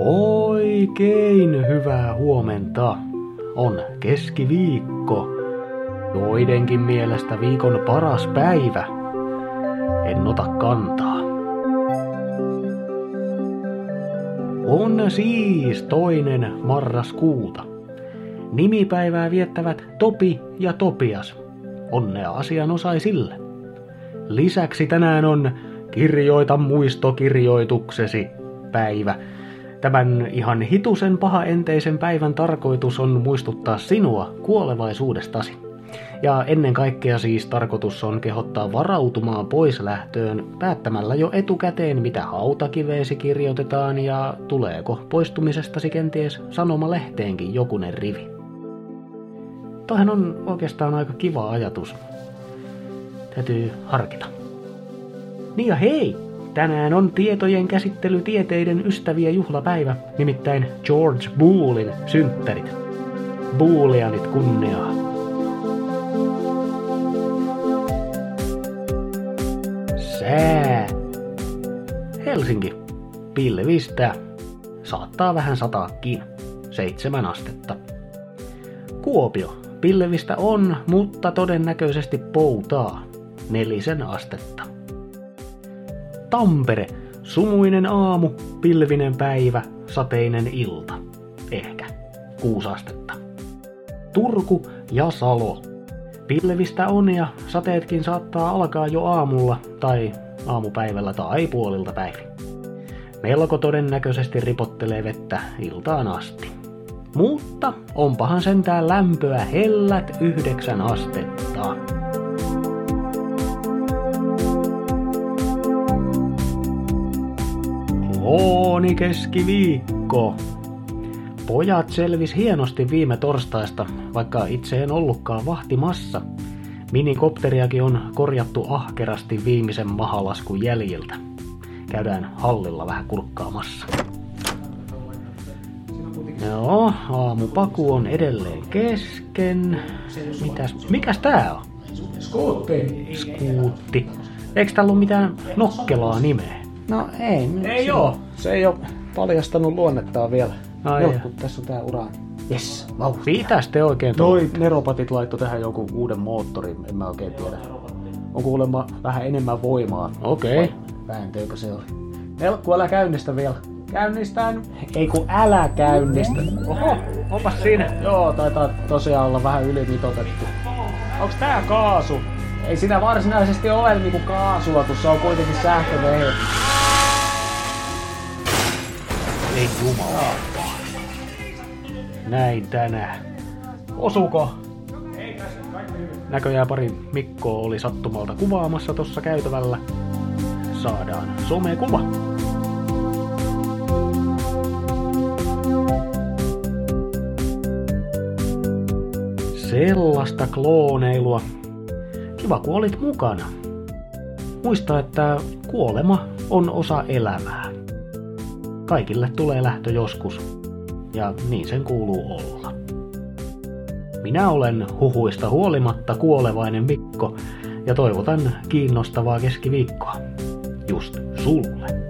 Oikein hyvää huomenta. On keskiviikko. Joidenkin mielestä viikon paras päivä. En ota kantaa. On siis toinen marraskuuta. Nimipäivää viettävät Topi ja Topias. Onnea asianosaisille. Lisäksi tänään on Kirjoita muistokirjoituksesi päivä. Tämän ihan hitusen pahaenteisen päivän tarkoitus on muistuttaa sinua kuolevaisuudestasi. Ja ennen kaikkea siis tarkoitus on kehottaa varautumaan pois lähtöön päättämällä jo etukäteen, mitä hautakiveesi kirjoitetaan ja tuleeko poistumisestasi kenties sanomalehteenkin jokunen rivi. Toihan on oikeastaan aika kiva ajatus. Täytyy harkita. Niin ja hei! Tänään on tietojen käsittely tieteiden ystäviä juhlapäivä, nimittäin George Boolin synttärit. Booleanit kunniaa. Sää. Helsinki. Pilvistä. Saattaa vähän sataakin. Seitsemän astetta. Kuopio. Pilvistä on, mutta todennäköisesti poutaa. Nelisen astetta. Tampere. Sumuinen aamu, pilvinen päivä, sateinen ilta. Ehkä. Kuusi astetta. Turku ja Salo. Pilvistä on ja sateetkin saattaa alkaa jo aamulla tai aamupäivällä tai puolilta päivin. Melko todennäköisesti ripottelee vettä iltaan asti. Mutta onpahan sentään lämpöä hellät yhdeksän astetta. Klooni keskiviikko. Pojat selvis hienosti viime torstaista, vaikka itse en ollutkaan vahtimassa. Minikopteriakin on korjattu ahkerasti viimeisen mahalaskun jäljiltä. Käydään hallilla vähän kurkkaamassa. Joo, aamupaku on edelleen kesken. Mitäs, mikäs tää on? Skuutti. Skuutti. Eikö täällä ole mitään nokkelaa nimeä? No ei. Ei se, oo. Se ei ole paljastanut luonnettaan vielä. Ai Joo, kun tässä on tää uraan. Yes, vauhtia. Mitäs te oikein tuo? Noi neropatit laittoi tähän joku uuden moottorin, en mä oikein tiedä. On kuulemma vähän enemmän voimaa. Okei. Okay. Vääntöykö se oli? Melkku, älä käynnistä vielä. Käynnistän. Ei kun älä käynnistä. Oho, onpas siinä. Joo, taitaa tosiaan olla vähän ylimitotettu. Onks tää kaasu? Ei siinä varsinaisesti ole niinku kaasua, kun se on kuitenkin sähkövehje. Ei jumala. Näin tänään. Osuko? Näköjään pari Mikkoa oli sattumalta kuvaamassa tossa käytävällä. Saadaan somekuva. Sellaista klooneilua. Kiva kun olit mukana. Muista, että kuolema on osa elämää. Kaikille tulee lähtö joskus, ja niin sen kuuluu olla. Minä olen huhuista huolimatta kuolevainen Mikko, ja toivotan kiinnostavaa keskiviikkoa. Just sulle.